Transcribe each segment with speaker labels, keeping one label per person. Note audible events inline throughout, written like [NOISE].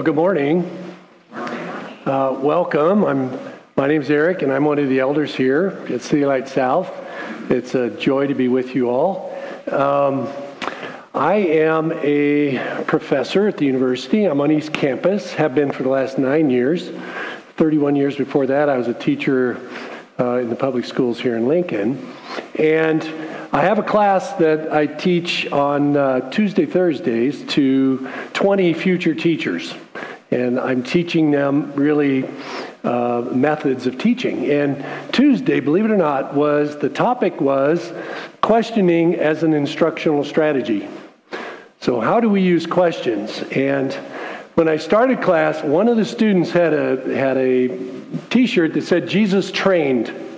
Speaker 1: Well, good morning. Uh, welcome. I'm, my name's Eric, and I'm one of the elders here at City Light South. It's a joy to be with you all. Um, I am a professor at the university. I'm on East Campus, have been for the last nine years. 31 years before that, I was a teacher uh, in the public schools here in Lincoln. And I have a class that I teach on uh, Tuesday, Thursdays to 20 future teachers. And I'm teaching them really uh, methods of teaching. And Tuesday, believe it or not, was the topic was questioning as an instructional strategy. So, how do we use questions? And when I started class, one of the students had a had a T-shirt that said "Jesus trained."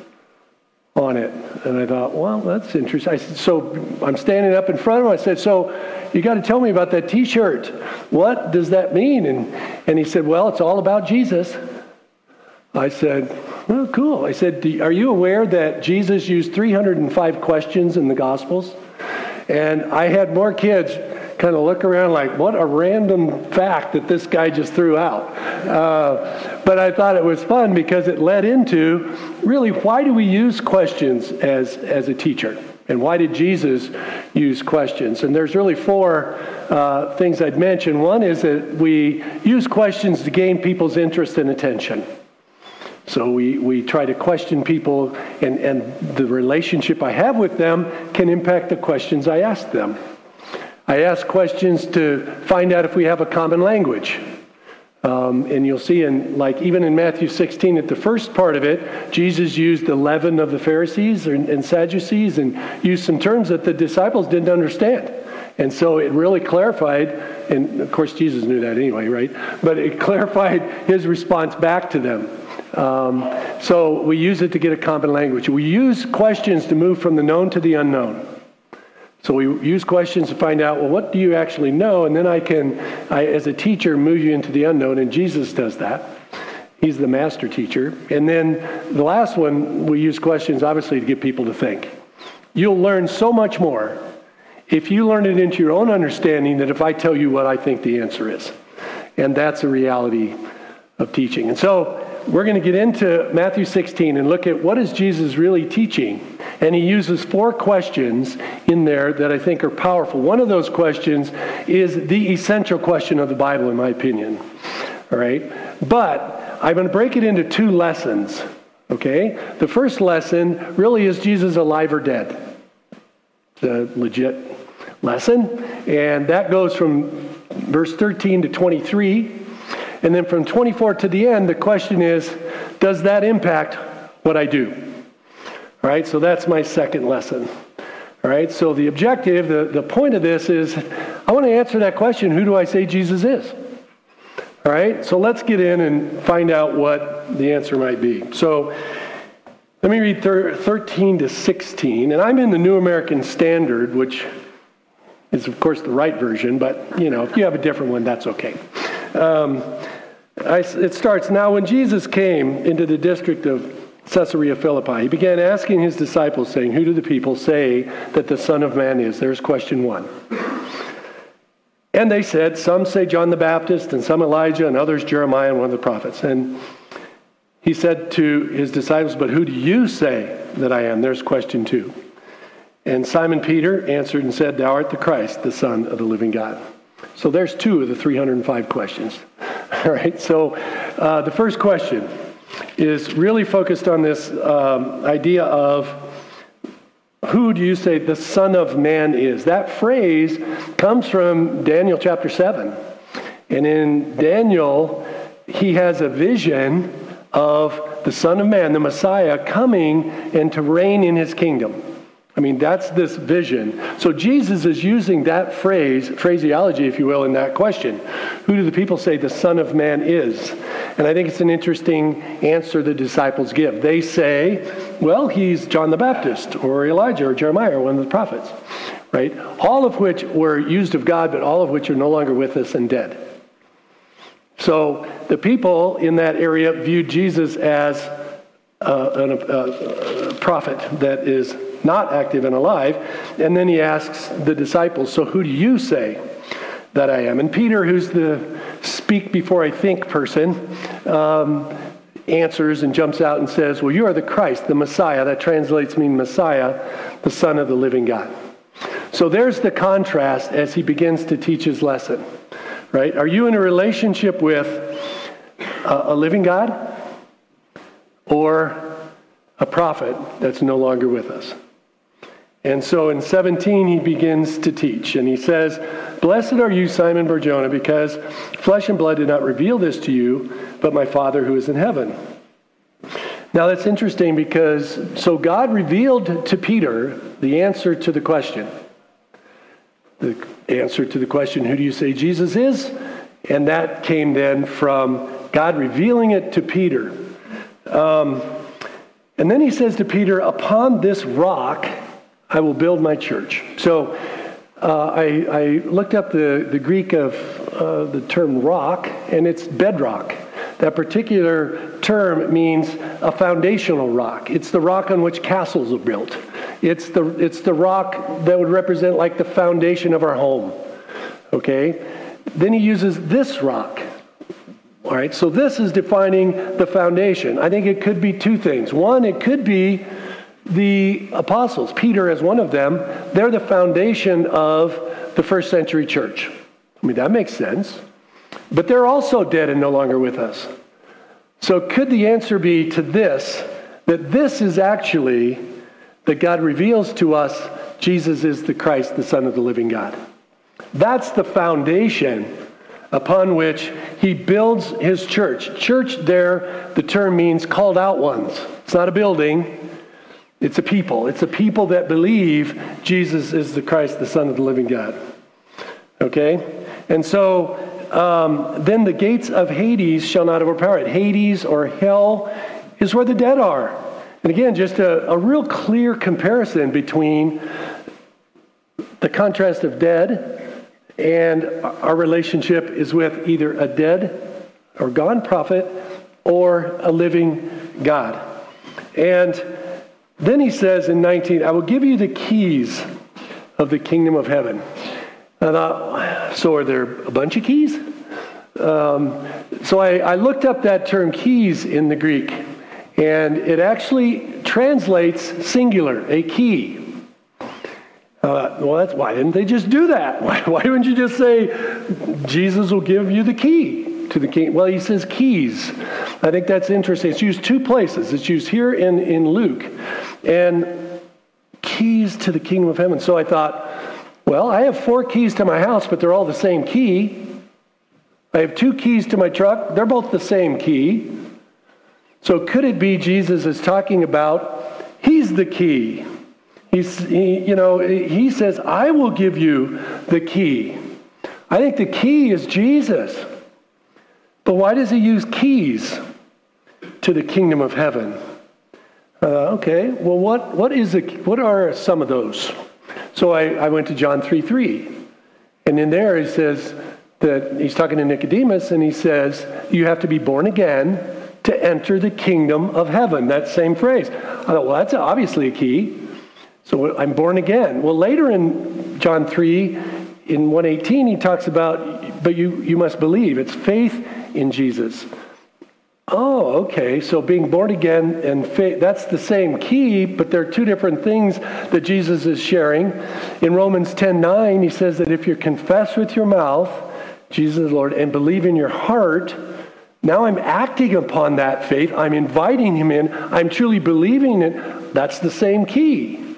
Speaker 1: On it. And I thought, well, that's interesting. I said, so I'm standing up in front of him. I said, so you got to tell me about that T-shirt. What does that mean? And, and he said, well, it's all about Jesus. I said, well, cool. I said, are you aware that Jesus used 305 questions in the Gospels? And I had more kids kind of look around like, what a random fact that this guy just threw out. Uh, but I thought it was fun because it led into really why do we use questions as, as a teacher? And why did Jesus use questions? And there's really four uh, things I'd mention. One is that we use questions to gain people's interest and attention. So we, we try to question people, and, and the relationship I have with them can impact the questions I ask them. I ask questions to find out if we have a common language. Um, and you'll see in like even in Matthew 16 at the first part of it, Jesus used the leaven of the Pharisees and, and Sadducees and used some terms that the disciples didn't understand. And so it really clarified, and of course Jesus knew that anyway, right? But it [LAUGHS] clarified his response back to them. Um, so we use it to get a common language. We use questions to move from the known to the unknown. So we use questions to find out, well, what do you actually know? And then I can, I, as a teacher, move you into the unknown, and Jesus does that. He's the master teacher. And then the last one, we use questions, obviously, to get people to think. You'll learn so much more if you learn it into your own understanding than if I tell you what I think the answer is. And that's a reality of teaching. And so we're going to get into Matthew 16 and look at what is Jesus really teaching. And he uses four questions in there that I think are powerful. One of those questions is the essential question of the Bible, in my opinion. All right? But I'm going to break it into two lessons. Okay? The first lesson really is Jesus alive or dead? The legit lesson. And that goes from verse 13 to 23. And then from 24 to the end, the question is Does that impact what I do? All right, so that's my second lesson. All right, so the objective, the, the point of this is I want to answer that question who do I say Jesus is? All right, so let's get in and find out what the answer might be. So let me read thir- 13 to 16, and I'm in the New American Standard, which is, of course, the right version, but you know, if you have a different one, that's okay. Um, I, it starts now when Jesus came into the district of Caesarea Philippi, he began asking his disciples, saying, Who do the people say that the Son of Man is? There's question one. And they said, Some say John the Baptist, and some Elijah, and others Jeremiah, and one of the prophets. And he said to his disciples, But who do you say that I am? There's question two. And Simon Peter answered and said, Thou art the Christ, the Son of the living God. So there's two of the 305 questions. [LAUGHS] All right, so uh, the first question is really focused on this um, idea of who do you say the Son of Man is? That phrase comes from Daniel chapter 7. And in Daniel, he has a vision of the Son of Man, the Messiah, coming and to reign in his kingdom. I mean, that's this vision. So Jesus is using that phrase, phraseology, if you will, in that question. Who do the people say the Son of Man is? And I think it's an interesting answer the disciples give. They say, well, he's John the Baptist, or Elijah, or Jeremiah, one of the prophets, right? All of which were used of God, but all of which are no longer with us and dead. So the people in that area viewed Jesus as a, a, a prophet that is not active and alive. And then he asks the disciples, So who do you say that I am? And Peter, who's the speak before I think person um, answers and jumps out and says, Well, you are the Christ, the Messiah. That translates mean Messiah, the Son of the living God. So there's the contrast as he begins to teach his lesson, right? Are you in a relationship with a, a living God or a prophet that's no longer with us? And so in 17, he begins to teach, and he says, Blessed are you, Simon Barjona, because flesh and blood did not reveal this to you, but my Father who is in heaven. Now that's interesting because so God revealed to Peter the answer to the question. The answer to the question, who do you say Jesus is? And that came then from God revealing it to Peter. Um, and then he says to Peter, Upon this rock I will build my church. So uh, I, I, looked up the, the Greek of uh, the term rock, and it's bedrock. That particular term means a foundational rock. It's the rock on which castles are built. It's the, it's the rock that would represent like the foundation of our home. Okay? Then he uses this rock. All right, so this is defining the foundation. I think it could be two things. One, it could be the apostles. Peter is one of them. They're the foundation of the first century church. I mean, that makes sense. But they're also dead and no longer with us. So, could the answer be to this that this is actually that God reveals to us Jesus is the Christ, the Son of the living God? That's the foundation upon which he builds his church. Church, there, the term means called out ones. It's not a building, it's a people. It's a people that believe Jesus is the Christ, the Son of the living God. Okay? And so um, then the gates of Hades shall not overpower it. Hades or hell is where the dead are. And again, just a, a real clear comparison between the contrast of dead and our relationship is with either a dead or gone prophet or a living God. And then he says in 19, I will give you the keys of the kingdom of heaven. I thought, so are there a bunch of keys? Um, so I, I looked up that term keys in the Greek, and it actually translates singular, a key. Uh, well, that's why didn't they just do that? [LAUGHS] Why, why wouldn't you just say Jesus will give you the key to the king? Well, he says keys. I think that's interesting. It's used two places. It's used here in, in Luke, and keys to the kingdom of heaven. So I thought, well, I have four keys to my house, but they're all the same key. I have two keys to my truck, they're both the same key. So could it be Jesus is talking about he's the key? He's, he, you know, he says, I will give you the key. I think the key is Jesus. But why does he use keys to the kingdom of heaven? Uh, okay, well, what, what, is a, what are some of those? So I, I went to John 3 3. And in there he says that he's talking to Nicodemus and he says, You have to be born again to enter the kingdom of heaven. That same phrase. I thought, well, that's obviously a key. So I'm born again. Well, later in John 3, in 118, he talks about, but you, you must believe. It's faith in Jesus. Oh, okay. So being born again and faith, that's the same key, but there are two different things that Jesus is sharing. In Romans 10 9, he says that if you confess with your mouth Jesus is Lord and believe in your heart, now I'm acting upon that faith. I'm inviting him in. I'm truly believing it. That's the same key.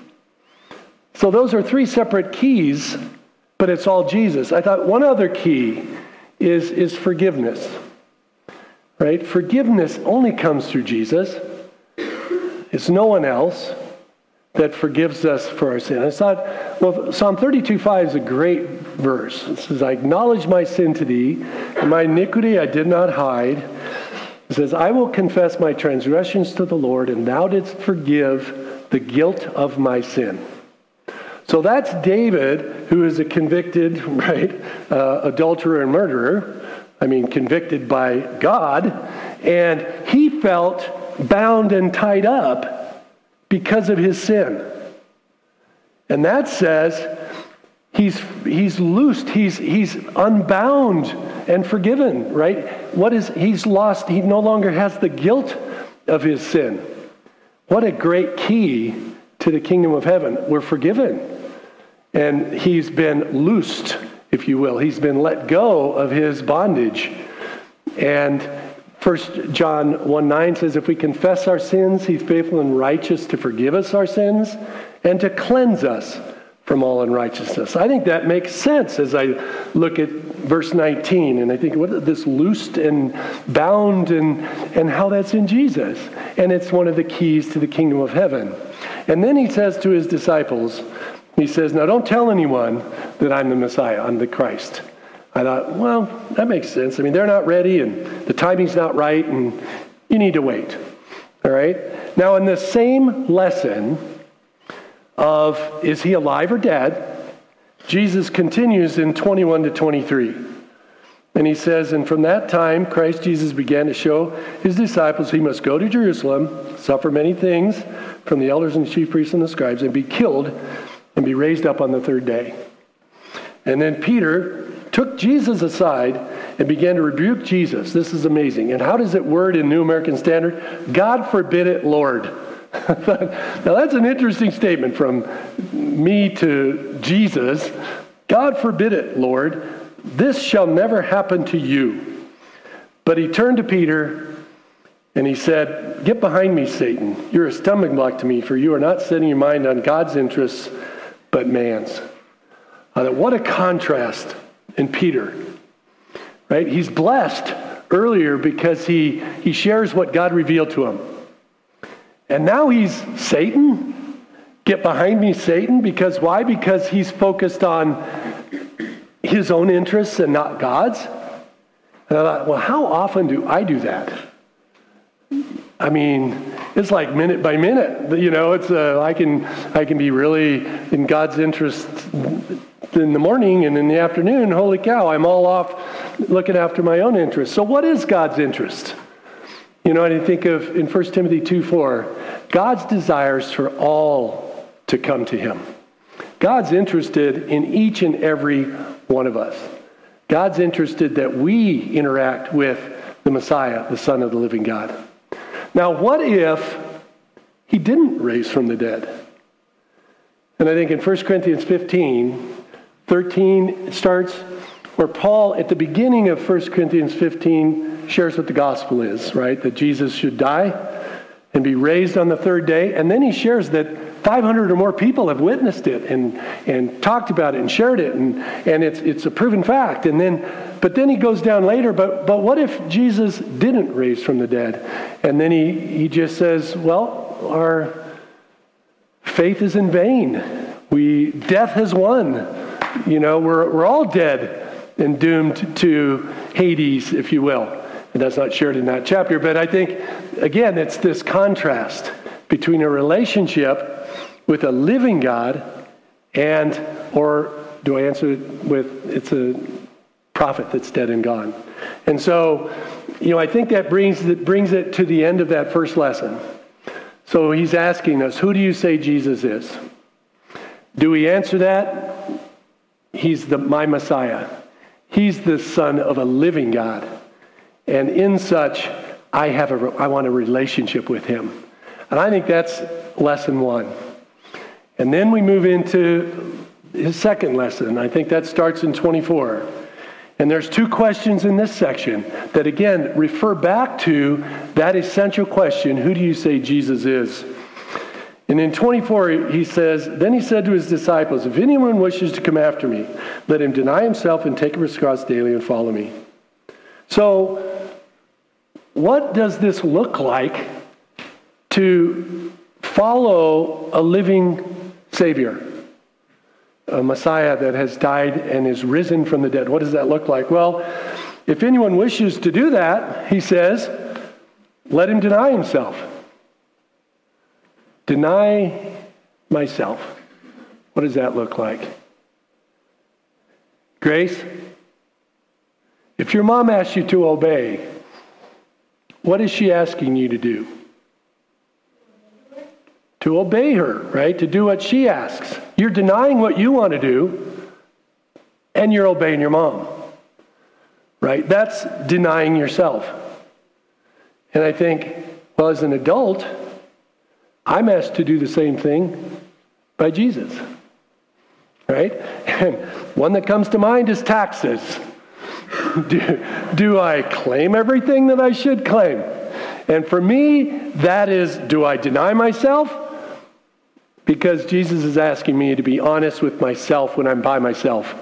Speaker 1: So those are three separate keys, but it's all Jesus. I thought one other key is, is forgiveness. Right? Forgiveness only comes through Jesus. It's no one else that forgives us for our sin. I thought, well, Psalm 32 5 is a great verse. It says, I acknowledge my sin to thee, and my iniquity I did not hide. It says, I will confess my transgressions to the Lord, and thou didst forgive the guilt of my sin. So that's David, who is a convicted, [LAUGHS] right, uh, adulterer and murderer. I mean, convicted by God, and he felt bound and tied up because of his sin. And that says He's, he's loosed, he's, he's unbound and forgiven, right? What is, he's lost, he no longer has the guilt of his sin. What a great key to the kingdom of heaven. We're forgiven. And he's been loosed, if you will. He's been let go of his bondage. And 1 John 1 9 says, If we confess our sins, he's faithful and righteous to forgive us our sins and to cleanse us from all unrighteousness. I think that makes sense as I look at verse 19 and I think what this loosed and bound and, and how that's in Jesus. And it's one of the keys to the kingdom of heaven. And then he says to his disciples, he says, Now don't tell anyone that I'm the Messiah, I'm the Christ. I thought, well, that makes sense. I mean, they're not ready and the timing's not right and you need to wait. All right? Now, in the same lesson of is he alive or dead, Jesus continues in 21 to 23. And he says, And from that time, Christ Jesus began to show his disciples he must go to Jerusalem, suffer many things from the elders and the chief priests and the scribes, and be killed and be raised up on the third day. And then Peter took Jesus aside and began to rebuke Jesus. This is amazing. And how does it word in New American Standard? God forbid it, Lord. [LAUGHS] now that's an interesting statement from me to Jesus. God forbid it, Lord. This shall never happen to you. But he turned to Peter and he said, Get behind me, Satan. You're a stumbling block to me, for you are not setting your mind on God's interests, but man's. Uh, what a contrast in Peter. Right? He's blessed earlier because he, he shares what God revealed to him. And now he's Satan. Get behind me, Satan. Because why? Because he's focused on his own interests and not God's. And I thought, well, how often do I do that? I mean, it's like minute by minute. You know, it's uh, I can I can be really in God's interest in the morning and in the afternoon, holy cow, I'm all off looking after my own interests. So, what is God's interest? You know, and I think of in 1 Timothy 2 4, God's desires for all to come to Him. God's interested in each and every one of us. God's interested that we interact with the Messiah, the Son of the living God. Now, what if He didn't raise from the dead? And I think in 1 Corinthians 15, 13 starts where Paul, at the beginning of 1 Corinthians 15, shares what the gospel is, right? That Jesus should die and be raised on the third day. And then he shares that 500 or more people have witnessed it and, and talked about it and shared it, and, and it's, it's a proven fact. And then, but then he goes down later, but, but what if Jesus didn't raise from the dead? And then he, he just says, well, our faith is in vain. We, death has won. You know, we're, we're all dead and doomed to Hades, if you will. And that's not shared in that chapter. But I think, again, it's this contrast between a relationship with a living God and, or do I answer it with, it's a prophet that's dead and gone. And so, you know, I think that brings, that brings it to the end of that first lesson. So he's asking us, who do you say Jesus is? Do we answer that? He's the, my Messiah. He's the Son of a living God. And in such, I, have a, I want a relationship with Him. And I think that's lesson one. And then we move into his second lesson. I think that starts in 24. And there's two questions in this section that, again, refer back to that essential question who do you say Jesus is? And in 24, he says, Then he said to his disciples, If anyone wishes to come after me, let him deny himself and take up his cross daily and follow me. So, what does this look like to follow a living Savior? A Messiah that has died and is risen from the dead. What does that look like? Well, if anyone wishes to do that, he says, let him deny himself. Deny myself. What does that look like? Grace, if your mom asks you to obey, what is she asking you to do? To obey her, right? To do what she asks. You're denying what you want to do and you're obeying your mom. Right? That's denying yourself. And I think, well, as an adult, I'm asked to do the same thing by Jesus. Right? And one that comes to mind is taxes. [LAUGHS] do, do I claim everything that I should claim? And for me, that is do I deny myself? Because Jesus is asking me to be honest with myself when I'm by myself.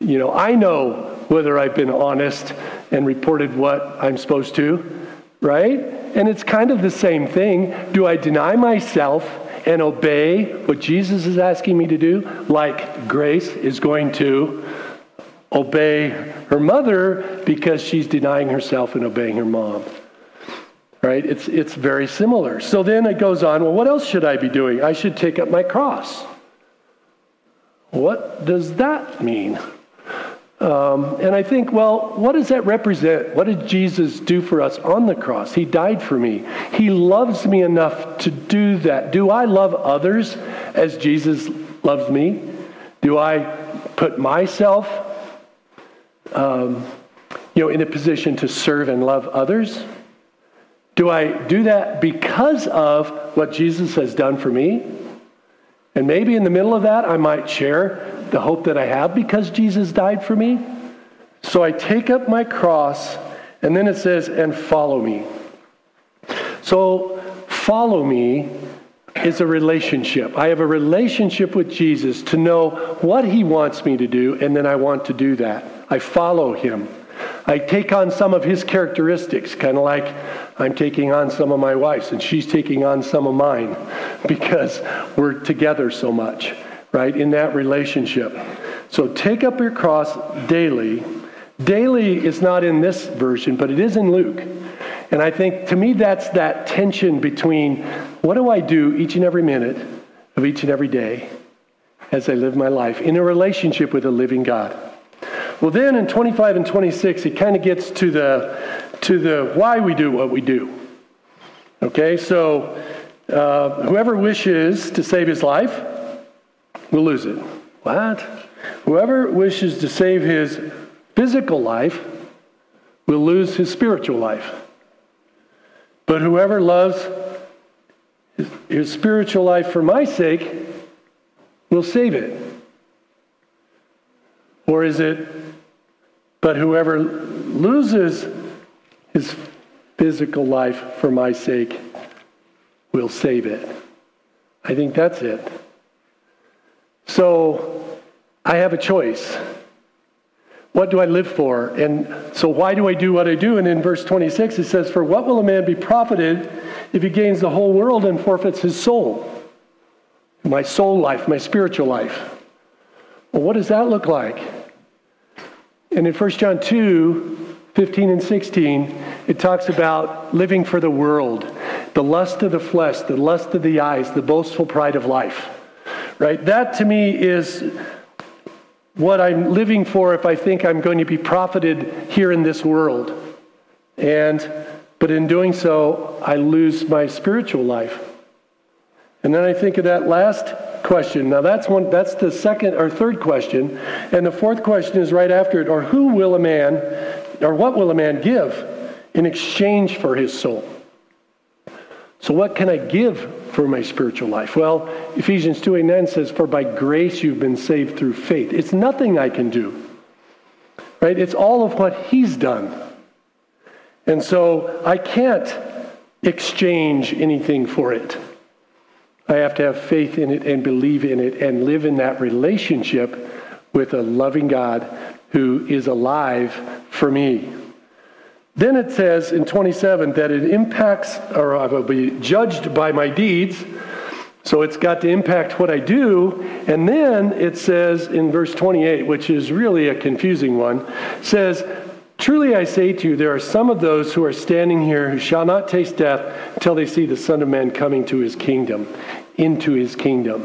Speaker 1: You know, I know whether I've been honest and reported what I'm supposed to, right? And it's kind of the same thing. Do I deny myself and obey what Jesus is asking me to do, like Grace is going to obey her mother because she's denying herself and obeying her mom? Right? It's, it's very similar. So then it goes on well, what else should I be doing? I should take up my cross. What does that mean? Um, and I think, well, what does that represent? What did Jesus do for us on the cross? He died for me. He loves me enough to do that. Do I love others as Jesus loves me? Do I put myself, um, you know, in a position to serve and love others? Do I do that because of what Jesus has done for me? And maybe in the middle of that, I might share the hope that I have because Jesus died for me. So I take up my cross, and then it says, and follow me. So, follow me is a relationship. I have a relationship with Jesus to know what he wants me to do, and then I want to do that. I follow him. I take on some of his characteristics, kind of like I'm taking on some of my wife's, and she's taking on some of mine [LAUGHS] because we're together so much right, in that relationship. So take up your cross daily. Daily is not in this version, but it is in Luke. And I think to me that's that tension between what do I do each and every minute of each and every day as I live my life in a relationship with a living God. Well, then in 25 and 26, it kind of gets to the to the why we do what we do. Okay, so uh, whoever wishes to save his life will lose it. What? Whoever wishes to save his physical life will lose his spiritual life. But whoever loves his, his spiritual life for my sake will save it. Or is it, but whoever loses his physical life for my sake will save it? I think that's it. So I have a choice. What do I live for? And so why do I do what I do? And in verse 26, it says, For what will a man be profited if he gains the whole world and forfeits his soul? My soul life, my spiritual life. Well, what does that look like? And in 1 John 2, 15 and 16, it talks about living for the world, the lust of the flesh, the lust of the eyes, the boastful pride of life right? That to me is what I'm living for if I think I'm going to be profited here in this world. And but in doing so, I lose my spiritual life. And then I think of that last question. Now that's one that's the second or third question. And the fourth question is right after it, or who will a man or what will a man give in exchange for his soul? So what can I give for my spiritual life? Well, Ephesians 2 and 9 says, For by grace you've been saved through faith. It's nothing I can do, right? It's all of what He's done. And so I can't exchange anything for it. I have to have faith in it and believe in it and live in that relationship with a loving God who is alive for me. Then it says in 27 that it impacts, or I will be judged by my deeds. So it's got to impact what I do. And then it says in verse 28, which is really a confusing one, says, Truly I say to you, there are some of those who are standing here who shall not taste death until they see the Son of Man coming to his kingdom, into his kingdom.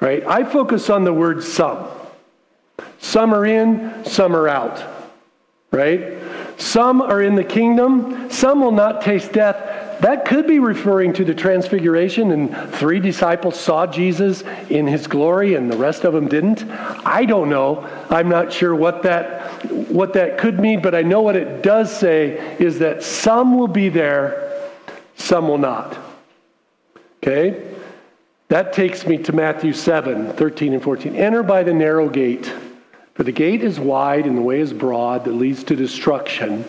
Speaker 1: Right? I focus on the word some. Some are in, some are out. Right? Some are in the kingdom, some will not taste death that could be referring to the transfiguration and three disciples saw Jesus in his glory and the rest of them didn't. I don't know. I'm not sure what that what that could mean, but I know what it does say is that some will be there, some will not. Okay? That takes me to Matthew 7, 13 and 14. Enter by the narrow gate, for the gate is wide and the way is broad that leads to destruction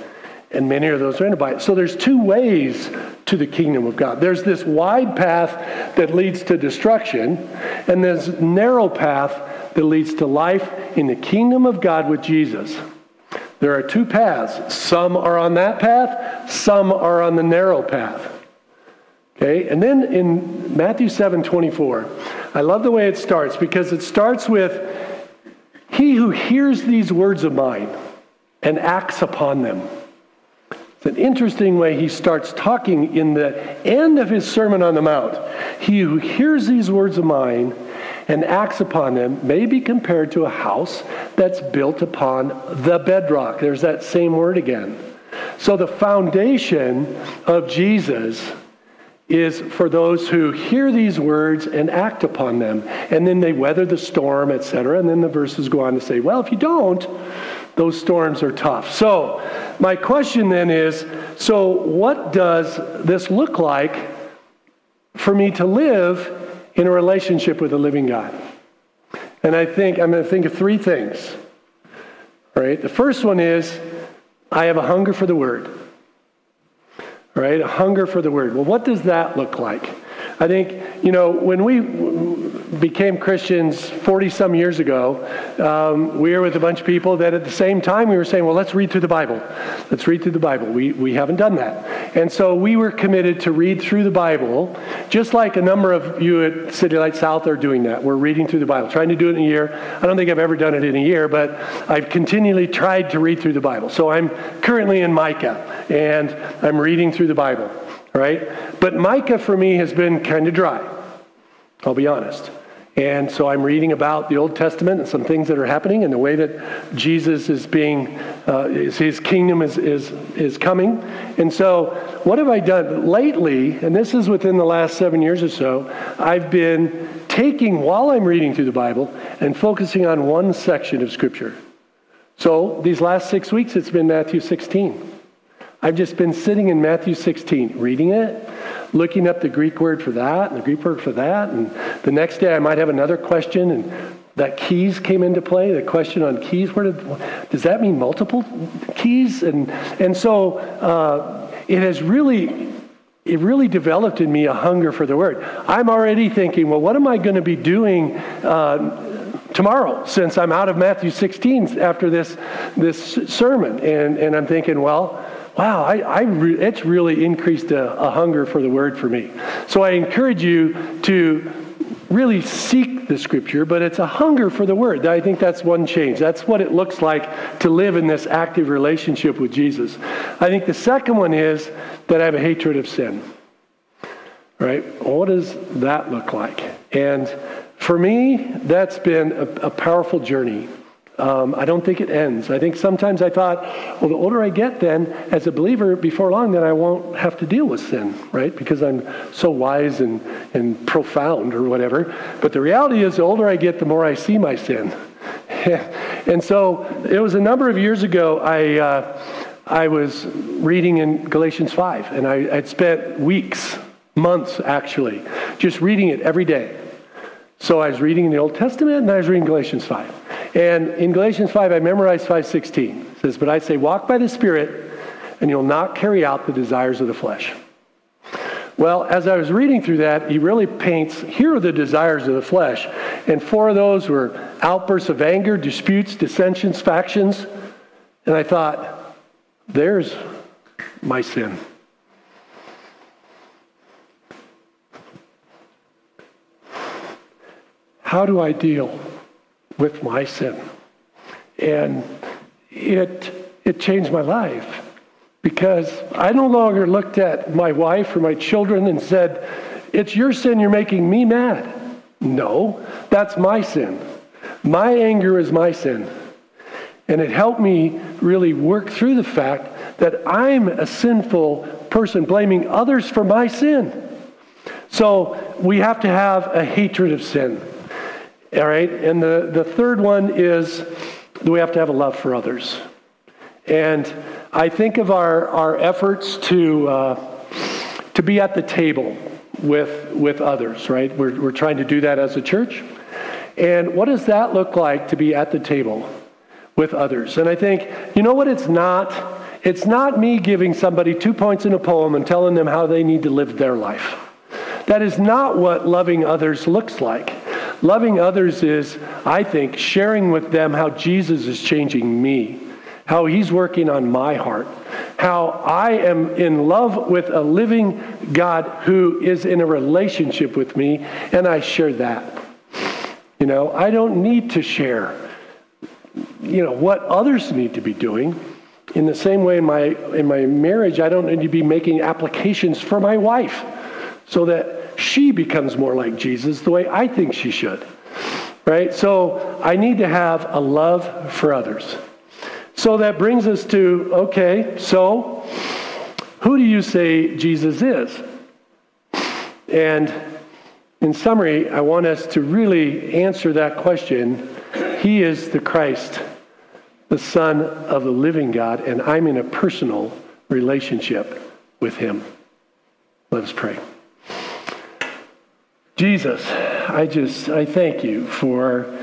Speaker 1: and many of those are entered by it. So there's two ways to the kingdom of God. There's this wide path that leads to destruction, and there's narrow path that leads to life in the kingdom of God with Jesus. There are two paths. Some are on that path, some are on the narrow path. Okay? And then in Matthew 7 24, I love the way it starts because it starts with He who hears these words of mine and acts upon them. It's an interesting way he starts talking in the end of his Sermon on the Mount. He who hears these words of mine and acts upon them may be compared to a house that's built upon the bedrock. There's that same word again. So the foundation of Jesus is for those who hear these words and act upon them. And then they weather the storm, etc. And then the verses go on to say, well, if you don't, those storms are tough. So, my question then is so, what does this look like for me to live in a relationship with a living God? And I think I'm going to think of three things. All right. The first one is I have a hunger for the word. All right. A hunger for the word. Well, what does that look like? I think, you know, when we became Christians 40 some years ago, um, we were with a bunch of people that at the same time we were saying, well, let's read through the Bible. Let's read through the Bible. We, we haven't done that. And so we were committed to read through the Bible, just like a number of you at City Light South are doing that. We're reading through the Bible, trying to do it in a year. I don't think I've ever done it in a year, but I've continually tried to read through the Bible. So I'm currently in Micah, and I'm reading through the Bible right? But Micah for me has been kind of dry, I'll be honest. And so I'm reading about the Old Testament and some things that are happening and the way that Jesus is being, uh, his kingdom is, is, is coming. And so, what have I done lately? And this is within the last seven years or so. I've been taking, while I'm reading through the Bible, and focusing on one section of Scripture. So, these last six weeks, it's been Matthew 16. I've just been sitting in Matthew 16, reading it, looking up the Greek word for that and the Greek word for that. And the next day I might have another question, and that keys came into play. The question on keys, where did, does that mean multiple keys? And, and so uh, it has really it really developed in me a hunger for the word. I'm already thinking, well, what am I going to be doing uh, tomorrow since I'm out of Matthew 16 after this, this sermon? And, and I'm thinking, well, wow, I, I re- it's really increased a, a hunger for the word for me. So I encourage you to really seek the scripture, but it's a hunger for the word. I think that's one change. That's what it looks like to live in this active relationship with Jesus. I think the second one is that I have a hatred of sin. Right? What does that look like? And for me, that's been a, a powerful journey. Um, I don't think it ends. I think sometimes I thought, well, the older I get, then as a believer, before long, then I won't have to deal with sin, right? Because I'm so wise and, and profound or whatever. But the reality is, the older I get, the more I see my sin. [LAUGHS] and so it was a number of years ago, I, uh, I was reading in Galatians 5, and I had spent weeks, months actually, just reading it every day. So I was reading in the Old Testament, and I was reading Galatians 5. And in Galatians 5, I memorized 5.16. It says, But I say, walk by the Spirit, and you'll not carry out the desires of the flesh. Well, as I was reading through that, he really paints here are the desires of the flesh. And four of those were outbursts of anger, disputes, dissensions, factions. And I thought, there's my sin. How do I deal with my sin. And it, it changed my life because I no longer looked at my wife or my children and said, It's your sin, you're making me mad. No, that's my sin. My anger is my sin. And it helped me really work through the fact that I'm a sinful person blaming others for my sin. So we have to have a hatred of sin. All right? And the, the third one is do we have to have a love for others. And I think of our, our efforts to, uh, to be at the table with, with others, right? We're, we're trying to do that as a church. And what does that look like to be at the table with others? And I think, you know what it's not? It's not me giving somebody two points in a poem and telling them how they need to live their life. That is not what loving others looks like. Loving others is, I think, sharing with them how Jesus is changing me, how he's working on my heart, how I am in love with a living God who is in a relationship with me, and I share that. You know, I don't need to share, you know, what others need to be doing. In the same way in my in my marriage, I don't need to be making applications for my wife so that she becomes more like Jesus the way I think she should. Right? So I need to have a love for others. So that brings us to okay, so who do you say Jesus is? And in summary, I want us to really answer that question. He is the Christ, the Son of the living God, and I'm in a personal relationship with Him. Let us pray. Jesus, I just, I thank you for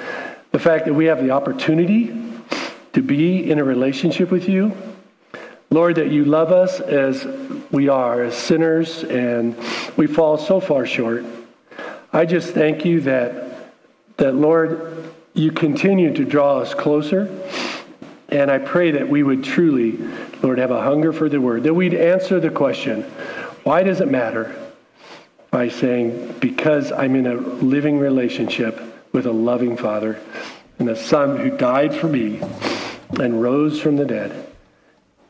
Speaker 1: the fact that we have the opportunity to be in a relationship with you. Lord, that you love us as we are, as sinners, and we fall so far short. I just thank you that, that Lord, you continue to draw us closer. And I pray that we would truly, Lord, have a hunger for the word, that we'd answer the question, why does it matter? By saying, Because I'm in a living relationship with a loving Father and a Son who died for me and rose from the dead,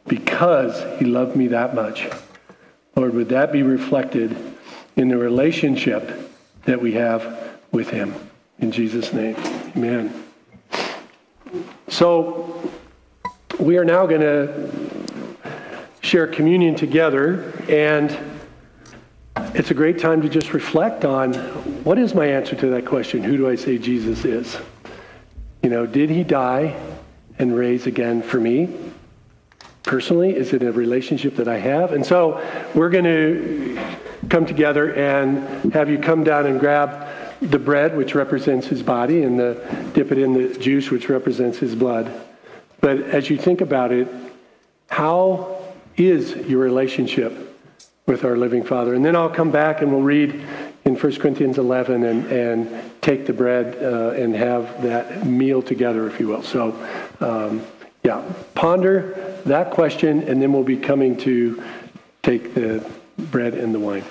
Speaker 1: because he loved me that much. Lord, would that be reflected in the relationship that we have with him? In Jesus' name, amen. So, we are now going to share communion together and it's a great time to just reflect on what is my answer to that question? Who do I say Jesus is? You know, did he die and raise again for me? Personally, is it a relationship that I have? And so we're going to come together and have you come down and grab the bread, which represents his body, and the, dip it in the juice, which represents his blood. But as you think about it, how is your relationship with our living Father. And then I'll come back and we'll read in 1 Corinthians 11 and, and take the bread uh, and have that meal together, if you will. So, um, yeah, ponder that question, and then we'll be coming to take the bread and the wine.